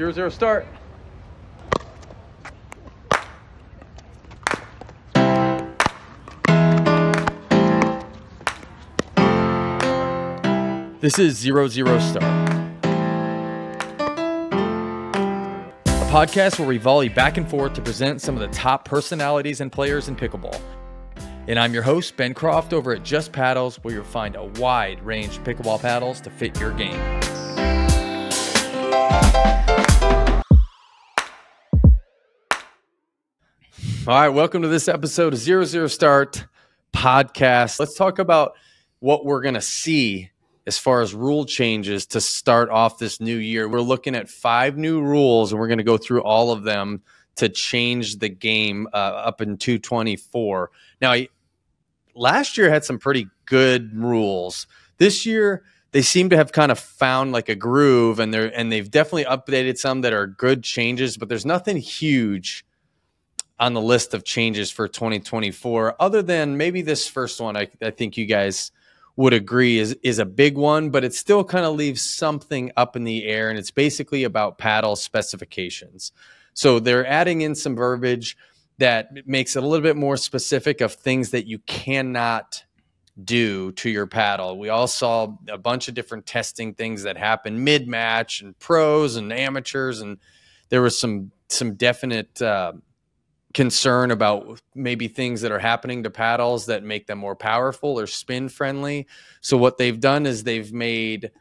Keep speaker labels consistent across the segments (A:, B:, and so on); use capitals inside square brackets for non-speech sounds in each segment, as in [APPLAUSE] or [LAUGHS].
A: Zero zero start. This is Zero Zero Start, a podcast where we volley back and forth to present some of the top personalities and players in pickleball. And I'm your host, Ben Croft, over at Just Paddles, where you'll find a wide range of pickleball paddles to fit your game. All right, welcome to this episode of Zero Zero Start podcast. Let's talk about what we're going to see as far as rule changes to start off this new year. We're looking at five new rules, and we're going to go through all of them to change the game uh, up in 224. Now, last year had some pretty good rules. This year, they seem to have kind of found like a groove, and they're and they've definitely updated some that are good changes, but there's nothing huge on the list of changes for 2024, other than maybe this first one. I, I think you guys would agree is is a big one, but it still kind of leaves something up in the air, and it's basically about paddle specifications. So they're adding in some verbiage that makes it a little bit more specific of things that you cannot do to your paddle. We all saw a bunch of different testing things that happen mid match and pros and amateurs, and there was some some definite uh, concern about maybe things that are happening to paddles that make them more powerful or spin friendly. So what they've done is they've made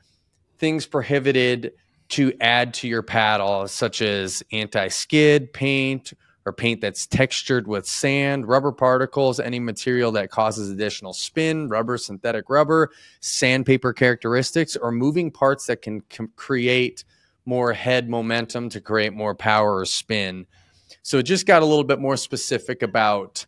A: things prohibited to add to your paddle, such as anti-skid paint or paint that's textured with sand, rubber particles, any material that causes additional spin, rubber, synthetic rubber, sandpaper characteristics, or moving parts that can create more head momentum to create more power or spin. So it just got a little bit more specific about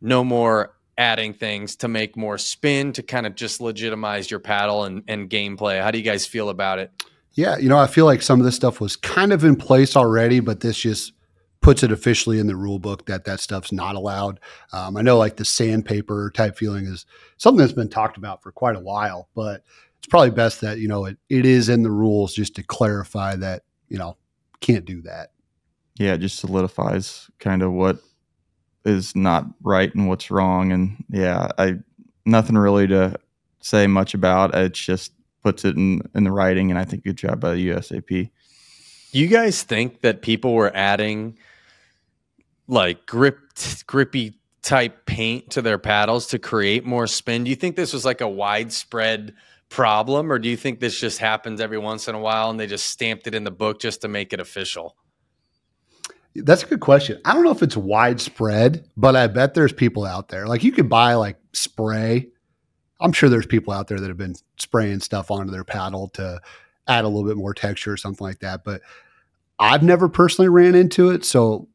A: no more adding things to make more spin to kind of just legitimize your paddle and, and gameplay. How do you guys feel about it?
B: Yeah, you know, I feel like some of this stuff was kind of in place already, but this just puts it officially in the rule book that that stuff's not allowed. Um, I know like the sandpaper type feeling is something that's been talked about for quite a while, but it's probably best that, you know, it, it is in the rules just to clarify that, you know, can't do that
C: yeah, it just solidifies kind of what is not right and what's wrong. And yeah, I nothing really to say much about. It just puts it in in the writing, and I think good job by the USAP.
A: You guys think that people were adding like grip grippy type paint to their paddles to create more spin? Do you think this was like a widespread problem, or do you think this just happens every once in a while and they just stamped it in the book just to make it official?
B: That's a good question. I don't know if it's widespread, but I bet there's people out there. Like you could buy like spray. I'm sure there's people out there that have been spraying stuff onto their paddle to add a little bit more texture or something like that. But I've never personally ran into it, so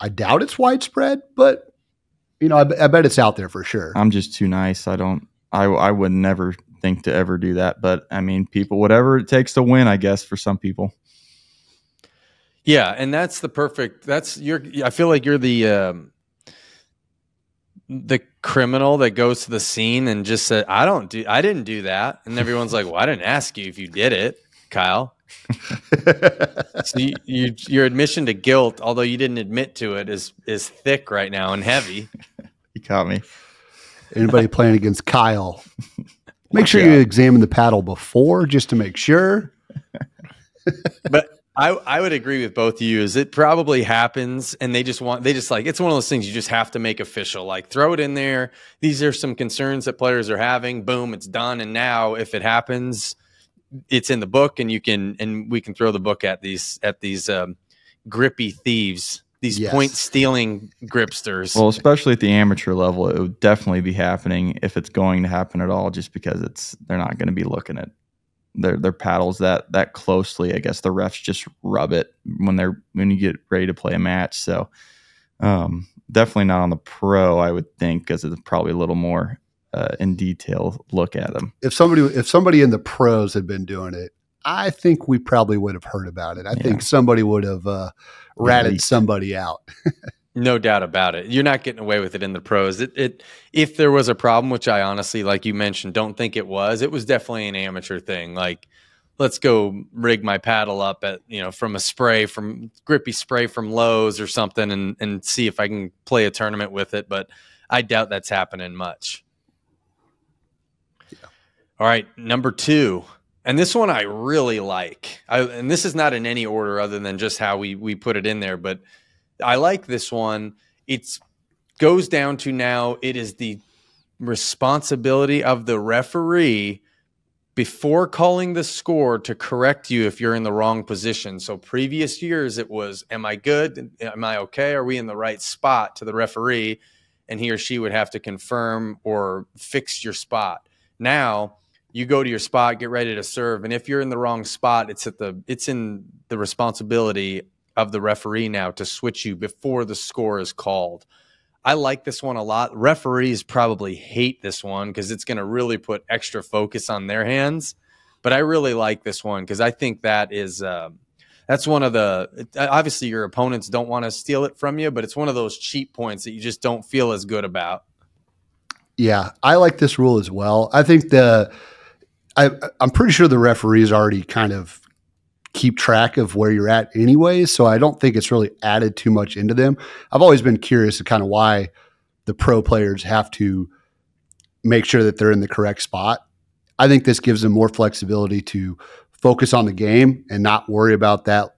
B: I doubt it's widespread. But you know, I, I bet it's out there for sure.
C: I'm just too nice. I don't. I I would never think to ever do that. But I mean, people, whatever it takes to win, I guess for some people.
A: Yeah, and that's the perfect. That's you're. I feel like you're the um, the criminal that goes to the scene and just said, "I don't do. I didn't do that," and everyone's like, "Well, I didn't ask you if you did it, Kyle." [LAUGHS] so you, you, your admission to guilt, although you didn't admit to it, is is thick right now and heavy.
C: you caught me.
B: Anybody playing against Kyle, [LAUGHS] make sure you examine the paddle before, just to make sure.
A: but I, I would agree with both of you. Is it probably happens, and they just want they just like it's one of those things you just have to make official. Like throw it in there. These are some concerns that players are having. Boom, it's done. And now, if it happens, it's in the book, and you can and we can throw the book at these at these um, grippy thieves, these yes. point stealing gripsters.
C: Well, especially at the amateur level, it would definitely be happening if it's going to happen at all, just because it's they're not going to be looking at their their paddles that that closely. I guess the refs just rub it when they're when you get ready to play a match. So um, definitely not on the pro, I would think, because it's probably a little more uh, in detail look at them.
B: If somebody if somebody in the pros had been doing it, I think we probably would have heard about it. I yeah. think somebody would have uh, ratted somebody out. [LAUGHS]
A: No doubt about it. You're not getting away with it in the pros. It, it, if there was a problem, which I honestly, like you mentioned, don't think it was. It was definitely an amateur thing. Like let's go rig my paddle up at you know from a spray from grippy spray from Lowe's or something and and see if I can play a tournament with it. But I doubt that's happening much. Yeah. All right, number two, and this one I really like. I, and this is not in any order other than just how we we put it in there, but I like this one. It's goes down to now it is the responsibility of the referee before calling the score to correct you if you're in the wrong position. So previous years it was am I good? Am I okay? Are we in the right spot to the referee and he or she would have to confirm or fix your spot. Now, you go to your spot, get ready to serve, and if you're in the wrong spot, it's at the it's in the responsibility of the referee now to switch you before the score is called. I like this one a lot. Referees probably hate this one because it's going to really put extra focus on their hands. But I really like this one because I think that is uh, that's one of the obviously your opponents don't want to steal it from you, but it's one of those cheap points that you just don't feel as good about.
B: Yeah, I like this rule as well. I think the I, I'm pretty sure the referees already kind of keep track of where you're at anyways. So I don't think it's really added too much into them. I've always been curious to kind of why the pro players have to make sure that they're in the correct spot. I think this gives them more flexibility to focus on the game and not worry about that.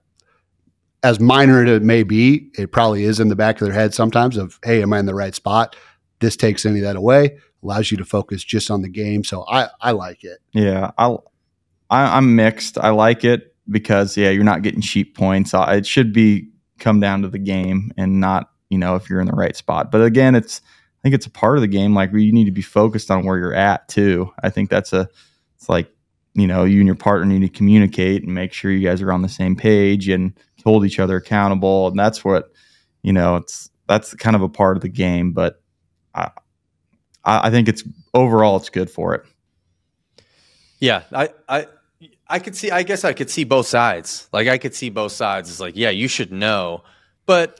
B: As minor as it may be, it probably is in the back of their head sometimes of, hey, am I in the right spot? This takes any of that away, allows you to focus just on the game. So I, I like it.
C: Yeah, I'll, I, I'm mixed. I like it because yeah, you're not getting cheap points. Uh, it should be come down to the game and not you know if you're in the right spot. But again, it's I think it's a part of the game. Like you need to be focused on where you're at too. I think that's a it's like you know you and your partner need to communicate and make sure you guys are on the same page and hold each other accountable. And that's what you know it's that's kind of a part of the game. But I I think it's overall it's good for it.
A: Yeah, I I I could see. I guess I could see both sides. Like I could see both sides. It's like, yeah, you should know, but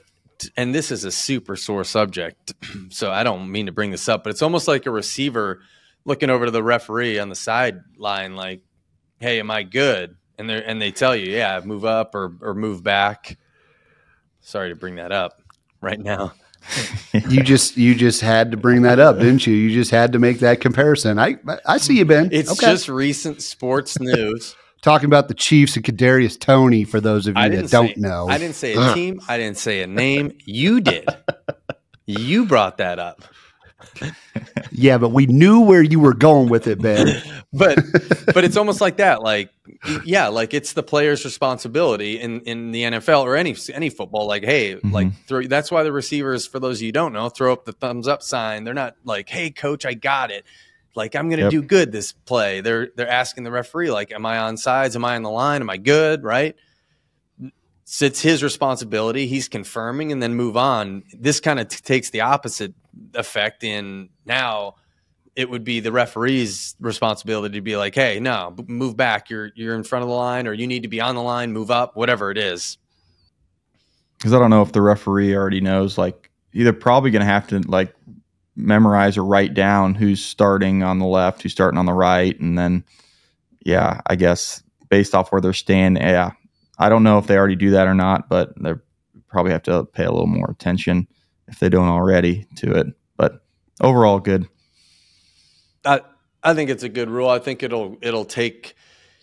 A: and this is a super sore subject, [CLEARS THROAT] so I don't mean to bring this up, but it's almost like a receiver looking over to the referee on the sideline, like, "Hey, am I good?" And they and they tell you, "Yeah, move up or or move back." Sorry to bring that up right now. [LAUGHS]
B: you just you just had to bring that up, didn't you? You just had to make that comparison. I I see you, Ben.
A: It's okay. just recent sports news. [LAUGHS]
B: Talking about the Chiefs and Kadarius Toney for those of you that don't
A: say,
B: know.
A: I didn't say a [LAUGHS] team. I didn't say a name. You did. you brought that up.
B: yeah, but we knew where you were going with it, Ben.
A: but but it's almost like that. Like yeah, like it's the player's responsibility in in the NFL or any any football. Like hey, mm-hmm. like throw, that's why the receivers, for those of you don't know, throw up the thumbs up sign. They're not like hey, coach, I got it. Like I'm going to yep. do good this play. They're they're asking the referee like, am I on sides? Am I on the line? Am I good? Right it's his responsibility. He's confirming and then move on. This kind of t- takes the opposite effect in now it would be the referee's responsibility to be like, "Hey, no, move back. You're you're in front of the line or you need to be on the line, move up, whatever it is."
C: Cuz I don't know if the referee already knows like either probably going to have to like memorize or write down who's starting on the left, who's starting on the right and then yeah, I guess based off where they're standing, yeah, I don't know if they already do that or not, but they probably have to pay a little more attention if they don't already to it. But overall, good.
A: I I think it's a good rule. I think it'll it'll take.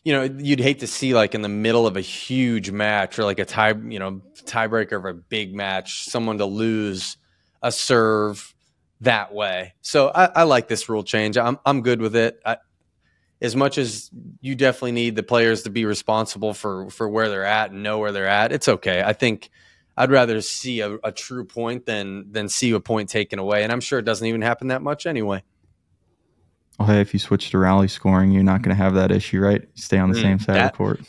A: You know, you'd hate to see like in the middle of a huge match or like a tie, you know, tiebreaker of a big match, someone to lose a serve that way. So I, I like this rule change. I'm I'm good with it. I, as much as you definitely need the players to be responsible for for where they're at and know where they're at, it's okay. I think I'd rather see a, a true point than than see a point taken away, and I'm sure it doesn't even happen that much anyway.
C: Oh, hey, if you switch to rally scoring, you're not going to have that issue, right? Stay on the mm, same side that, of the court.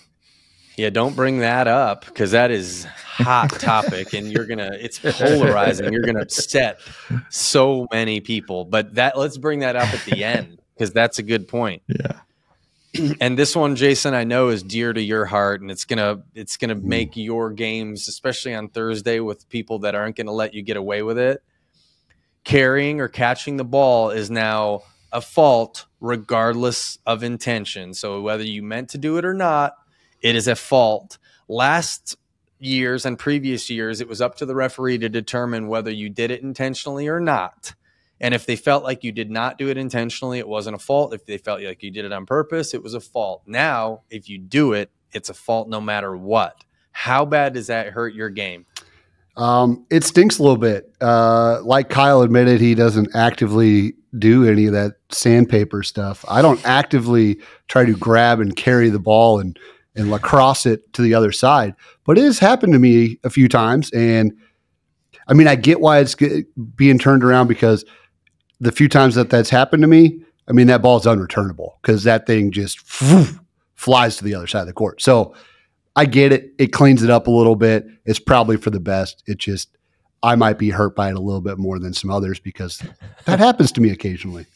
A: Yeah, don't bring that up because that is hot [LAUGHS] topic, and you're gonna it's polarizing. You're gonna upset so many people. But that let's bring that up at the end because that's a good point.
C: Yeah. [CLEARS THROAT]
A: And this one, Jason, I know is dear to your heart, and it's gonna it's gonna make your games, especially on Thursday, with people that aren't gonna let you get away with it. Carrying or catching the ball is now a fault regardless of intention. So whether you meant to do it or not, it is a fault. Last years and previous years, it was up to the referee to determine whether you did it intentionally or not. And if they felt like you did not do it intentionally, it wasn't a fault. If they felt like you did it on purpose, it was a fault. Now, if you do it, it's a fault no matter what. How bad does that hurt your game?
B: Um, it stinks a little bit. Uh, like Kyle admitted, he doesn't actively do any of that sandpaper stuff. I don't actively try to grab and carry the ball and and lacrosse it to the other side, but it has happened to me a few times. And I mean, I get why it's being turned around because the few times that that's happened to me, I mean, that ball is unreturnable because that thing just flies to the other side of the court. So I get it. It cleans it up a little bit. It's probably for the best. It just, I might be hurt by it a little bit more than some others because that happens to me occasionally.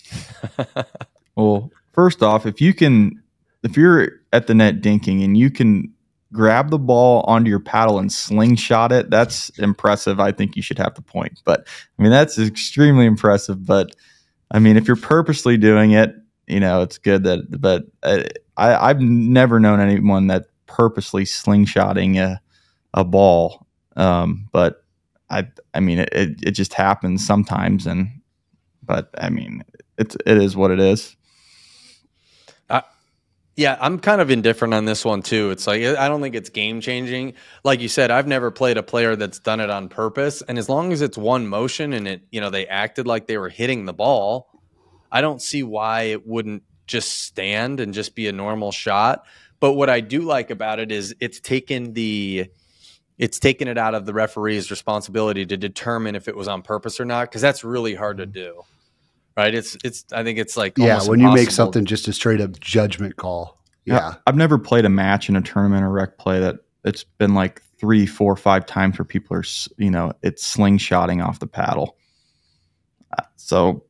B: [LAUGHS]
C: well, first off, if you can, if you're at the net dinking and you can grab the ball onto your paddle and slingshot it, that's impressive. I think you should have the point. But I mean, that's extremely impressive. But I mean, if you're purposely doing it, you know, it's good that, but uh, I, I've never known anyone that purposely slingshotting a, a ball. Um, but I, I mean, it, it just happens sometimes. And, but I mean, it's, it is what it is.
A: Yeah, I'm kind of indifferent on this one too. It's like I don't think it's game changing. Like you said, I've never played a player that's done it on purpose, and as long as it's one motion and it, you know, they acted like they were hitting the ball, I don't see why it wouldn't just stand and just be a normal shot. But what I do like about it is it's taken the it's taken it out of the referee's responsibility to determine if it was on purpose or not because that's really hard to do right? It's it's. I think it's like
B: yeah, when you make something just a straight up judgment call. Yeah. yeah,
C: I've never played a match in a tournament or rec play that it's been like three, four, five times where people are you know it's slingshotting off the paddle. Uh, so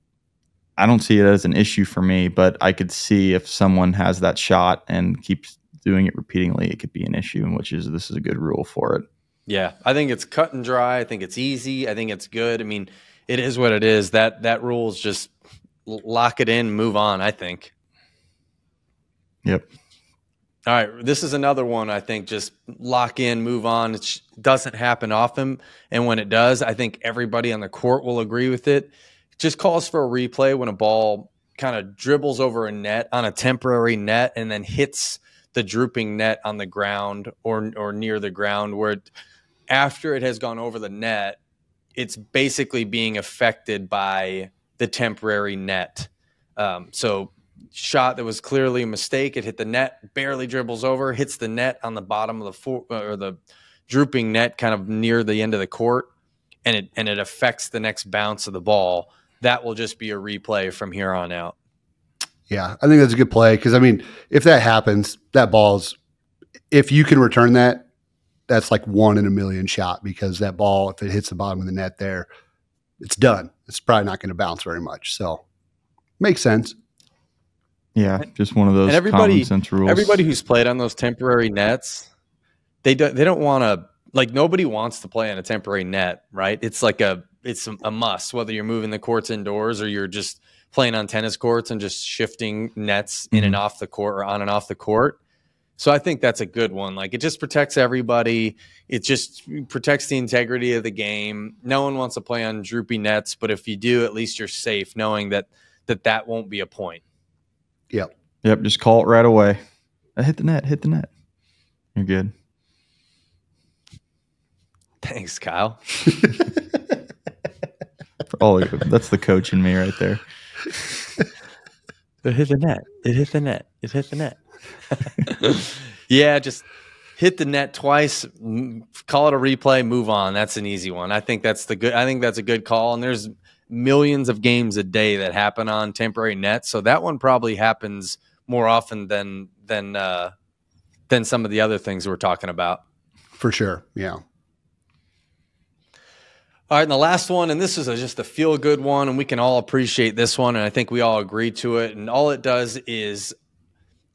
C: I don't see it as an issue for me, but I could see if someone has that shot and keeps doing it repeatedly, it could be an issue, and which is this is a good rule for it.
A: Yeah, I think it's cut and dry. I think it's easy. I think it's good. I mean, it is what it is. That that rule is just lock it in, move on. I think.
C: Yep.
A: All right, this is another one. I think just lock in, move on. It doesn't happen often, and when it does, I think everybody on the court will agree with it. Just calls for a replay when a ball kind of dribbles over a net on a temporary net and then hits the drooping net on the ground or or near the ground where it, after it has gone over the net it's basically being affected by the temporary net. Um, so shot that was clearly a mistake. It hit the net, barely dribbles over, hits the net on the bottom of the four, or the drooping net, kind of near the end of the court, and it and it affects the next bounce of the ball. That will just be a replay from here on out.
B: Yeah, I think that's a good play because I mean, if that happens, that ball's if you can return that, that's like one in a million shot because that ball, if it hits the bottom of the net there, it's done. It's probably not going to bounce very much. So makes sense.
C: Yeah, just one of those and everybody, common sense rules.
A: Everybody who's played on those temporary nets, they don't they don't want to like nobody wants to play on a temporary net, right? It's like a it's a must whether you're moving the courts indoors or you're just playing on tennis courts and just shifting nets in mm-hmm. and off the court or on and off the court. So I think that's a good one. Like it just protects everybody. It just protects the integrity of the game. No one wants to play on droopy nets, but if you do, at least you're safe knowing that that that won't be a point.
B: Yep.
C: Yep. Just call it right away. I hit the net. Hit the net. You're good.
A: Thanks, Kyle. [LAUGHS]
C: oh, that's the coach in me right there. [LAUGHS]
A: It hit the net. It hit the net. It hit the net. [LAUGHS] yeah, just hit the net twice, call it a replay, move on. That's an easy one. I think that's the good. I think that's a good call. And there's millions of games a day that happen on temporary nets, so that one probably happens more often than than uh, than some of the other things we're talking about.
B: For sure, yeah.
A: All right, and the last one, and this is a, just a feel good one, and we can all appreciate this one, and I think we all agree to it. And all it does is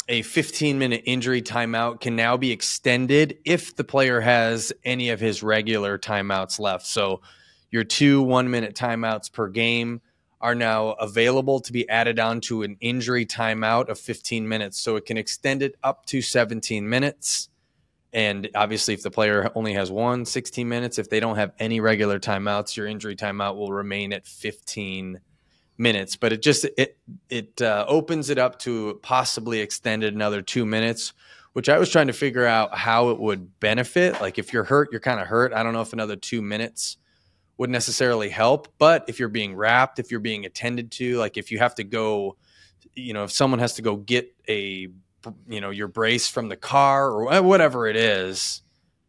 A: a 15 minute injury timeout can now be extended if the player has any of his regular timeouts left. So your two one minute timeouts per game are now available to be added on to an injury timeout of 15 minutes. So it can extend it up to 17 minutes. And obviously, if the player only has one, 16 minutes, if they don't have any regular timeouts, your injury timeout will remain at 15 minutes. But it just it it uh, opens it up to possibly extend it another two minutes, which I was trying to figure out how it would benefit. Like if you're hurt, you're kind of hurt. I don't know if another two minutes would necessarily help, but if you're being wrapped, if you're being attended to, like if you have to go, you know, if someone has to go get a you know your brace from the car or whatever it is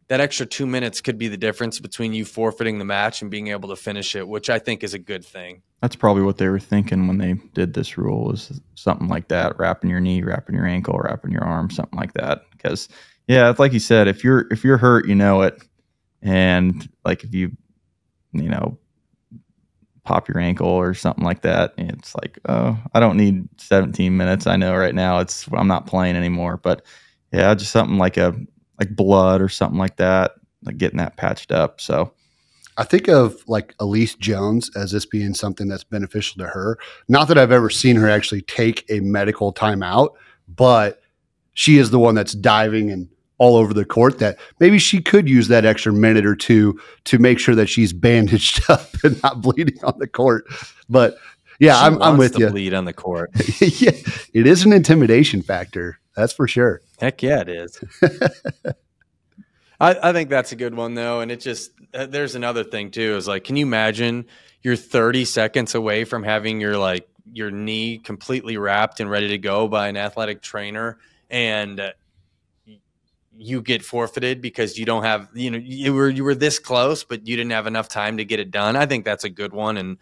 A: that extra two minutes could be the difference between you forfeiting the match and being able to finish it which i think is a good thing.
C: That's probably what they were thinking when they did this rule was something like that wrapping your knee wrapping your ankle wrapping your arm something like that. Because yeah it's like you said if you're if you're hurt you know it. And like if you you know pop your ankle or something like that. It's like, oh, I don't need 17 minutes. I know right now it's I'm not playing anymore. But yeah, just something like a like blood or something like that, like getting that patched up. So
B: I think of like Elise Jones as this being something that's beneficial to her. Not that I've ever seen her actually take a medical timeout, but she is the one that's diving and all over the court that maybe she could use that extra minute or two to make sure that she's bandaged [LAUGHS] up and not bleeding on the court. But yeah,
A: she
B: I'm, I'm with you.
A: Bleed on the court. [LAUGHS]
B: yeah, it is an intimidation factor. That's for sure.
A: Heck yeah, it is. [LAUGHS] I, I think that's a good one though, and it just uh, there's another thing too. Is like, can you imagine you're 30 seconds away from having your like your knee completely wrapped and ready to go by an athletic trainer, and uh, you get forfeited because you don't have you know you were you were this close but you didn't have enough time to get it done. I think that's a good one and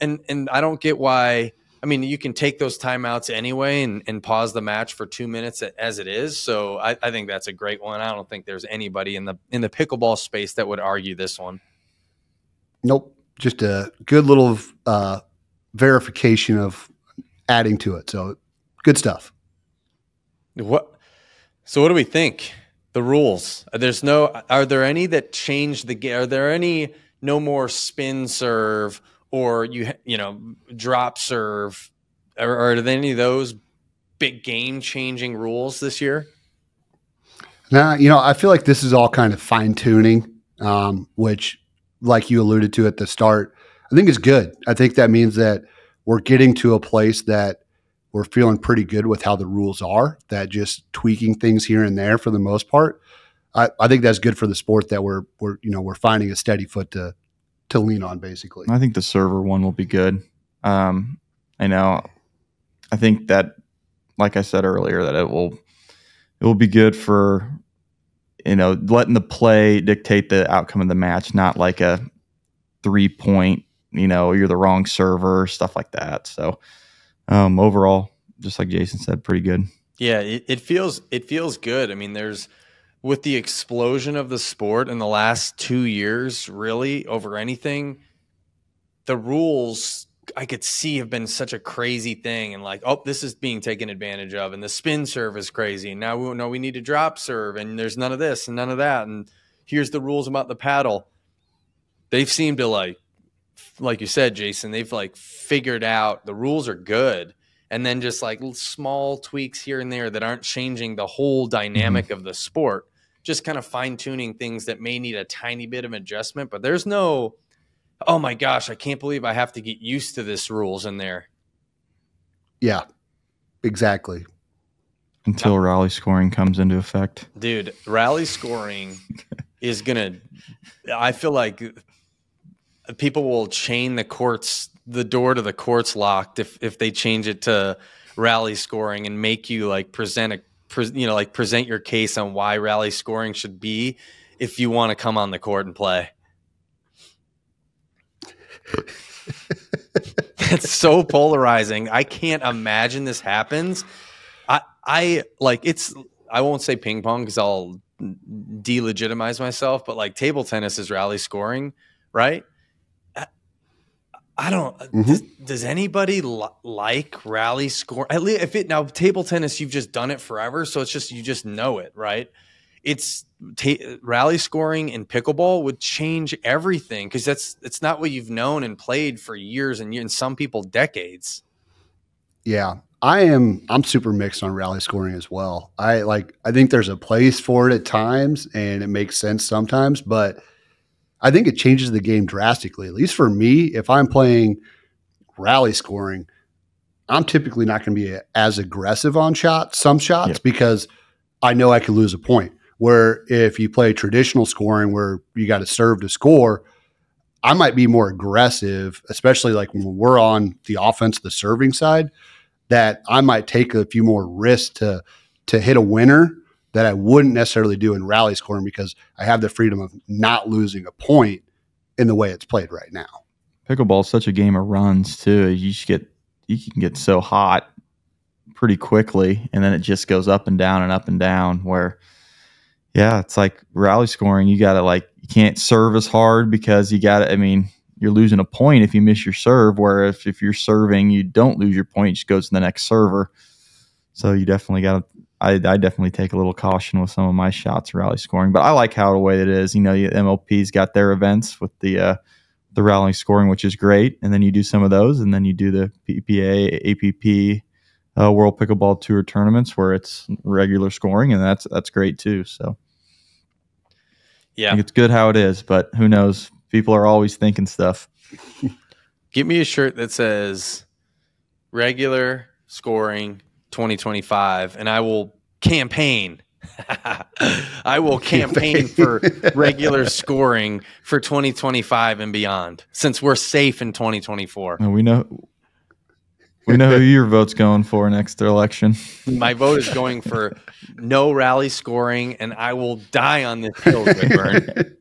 A: and and I don't get why I mean you can take those timeouts anyway and, and pause the match for two minutes as it is. So I, I think that's a great one. I don't think there's anybody in the in the pickleball space that would argue this one.
B: Nope. Just a good little uh, verification of adding to it. So good stuff.
A: What so what do we think? The rules. There's no. Are there any that change the game? Are there any no more spin serve or you you know drop serve? Are there any of those big game changing rules this year?
B: Nah, you know, I feel like this is all kind of fine tuning, um, which, like you alluded to at the start, I think is good. I think that means that we're getting to a place that we're feeling pretty good with how the rules are. That just tweaking things here and there for the most part. I, I think that's good for the sport that we're we're you know we're finding a steady foot to to lean on basically.
C: I think the server one will be good. Um, I know. I think that, like I said earlier, that it will it will be good for you know letting the play dictate the outcome of the match, not like a three point. You know, you're the wrong server, stuff like that. So um, overall, just like Jason said, pretty good.
A: Yeah, it, it feels it feels good. I mean, there's with the explosion of the sport in the last two years, really over anything, the rules I could see have been such a crazy thing, and like, oh, this is being taken advantage of, and the spin serve is crazy, and now we know we need to drop serve, and there's none of this and none of that, and here's the rules about the paddle. They've seemed to like like you said, Jason, they've like figured out the rules are good. And then just like small tweaks here and there that aren't changing the whole dynamic mm-hmm. of the sport, just kind of fine tuning things that may need a tiny bit of adjustment. But there's no, oh my gosh, I can't believe I have to get used to this rules in there.
B: Yeah, exactly.
C: Until rally scoring comes into effect.
A: Dude, rally scoring [LAUGHS] is going to, I feel like people will chain the courts the door to the courts locked if if they change it to rally scoring and make you like present a you know like present your case on why rally scoring should be if you want to come on the court and play. [LAUGHS] it's so polarizing. I can't imagine this happens. I I like it's I won't say ping pong because I'll delegitimize myself, but like table tennis is rally scoring, right? I don't. Mm-hmm. Does, does, anybody li- like rally score? At least if it now table tennis, you've just done it forever, so it's just you just know it, right? it's ta- rally scoring in pickleball would change everything because that's it's not what you've known and played for years and years, and some people decades.
B: Yeah, I am. I'm super mixed on rally scoring as well. I like. I think there's a place for it at times, and it makes sense sometimes. But I think it changes the game drastically. At least for me, if I'm playing rally scoring, I'm typically not going to be as aggressive on shots, some shots, yep. because I know I could lose a point. Where if you play traditional scoring where you got to serve to score, I might be more aggressive, especially like when we're on the offense, the serving side, that I might take a few more risks to to hit a winner that I wouldn't necessarily do in rally scoring because I have the freedom of not losing a point in the way it's played right now.
C: Pickleball is such a game of runs too. You just get you can get so hot pretty quickly, and then it just goes up and down and up and down. Where yeah, it's like rally scoring. You got to like you can't serve as hard because you got to. I mean, you're losing a point if you miss your serve. Where if, if you're serving, you don't lose your point; it just goes to the next server. So you definitely got to. I, I definitely take a little caution with some of my shots rally scoring, but I like how the way it is. You know, MLP's got their events with the uh, the rally scoring, which is great, and then you do some of those, and then you do the PPA, APP, uh, World Pickleball Tour tournaments where it's regular scoring, and that's that's great too. So,
A: yeah,
C: it's good how it is, but who knows? People are always thinking stuff. [LAUGHS]
A: Give me a shirt that says regular scoring 2025, and I will campaign. [LAUGHS] I will [LAUGHS] campaign for [LAUGHS] regular scoring for 2025 and beyond, since we're safe in 2024.
C: we know we know who your vote's going for next election.
A: My vote is going for no rally scoring, and I will die on this hill, Whitburn.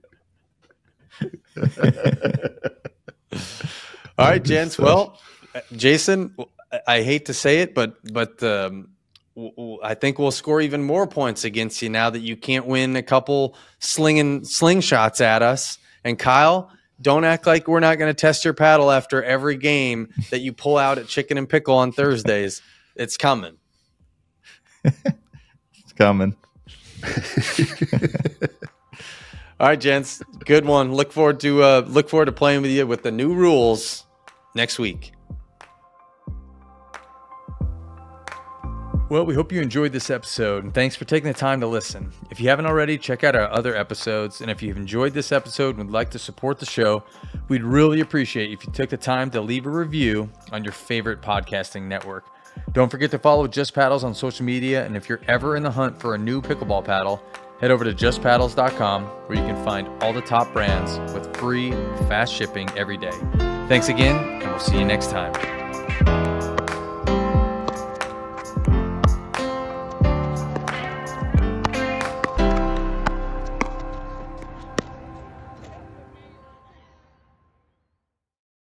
A: All right, gents. Well, Jason, I hate to say it, but but um, I think we'll score even more points against you now that you can't win a couple slinging slingshots at us. And Kyle, don't act like we're not going to test your paddle after every game that you pull out at Chicken and Pickle on Thursdays. [LAUGHS] It's coming. [LAUGHS]
C: it's coming. [LAUGHS]
A: All right, gents. Good one. Look forward to uh, look forward to playing with you with the new rules next week. Well, we hope you enjoyed this episode and thanks for taking the time to listen. If you haven't already, check out our other episodes. And if you've enjoyed this episode and would like to support the show, we'd really appreciate if you took the time to leave a review on your favorite podcasting network. Don't forget to follow Just Paddles on social media. And if you're ever in the hunt for a new pickleball paddle, head over to justpaddles.com where you can find all the top brands with free, fast shipping every day. Thanks again, and we'll see you next time.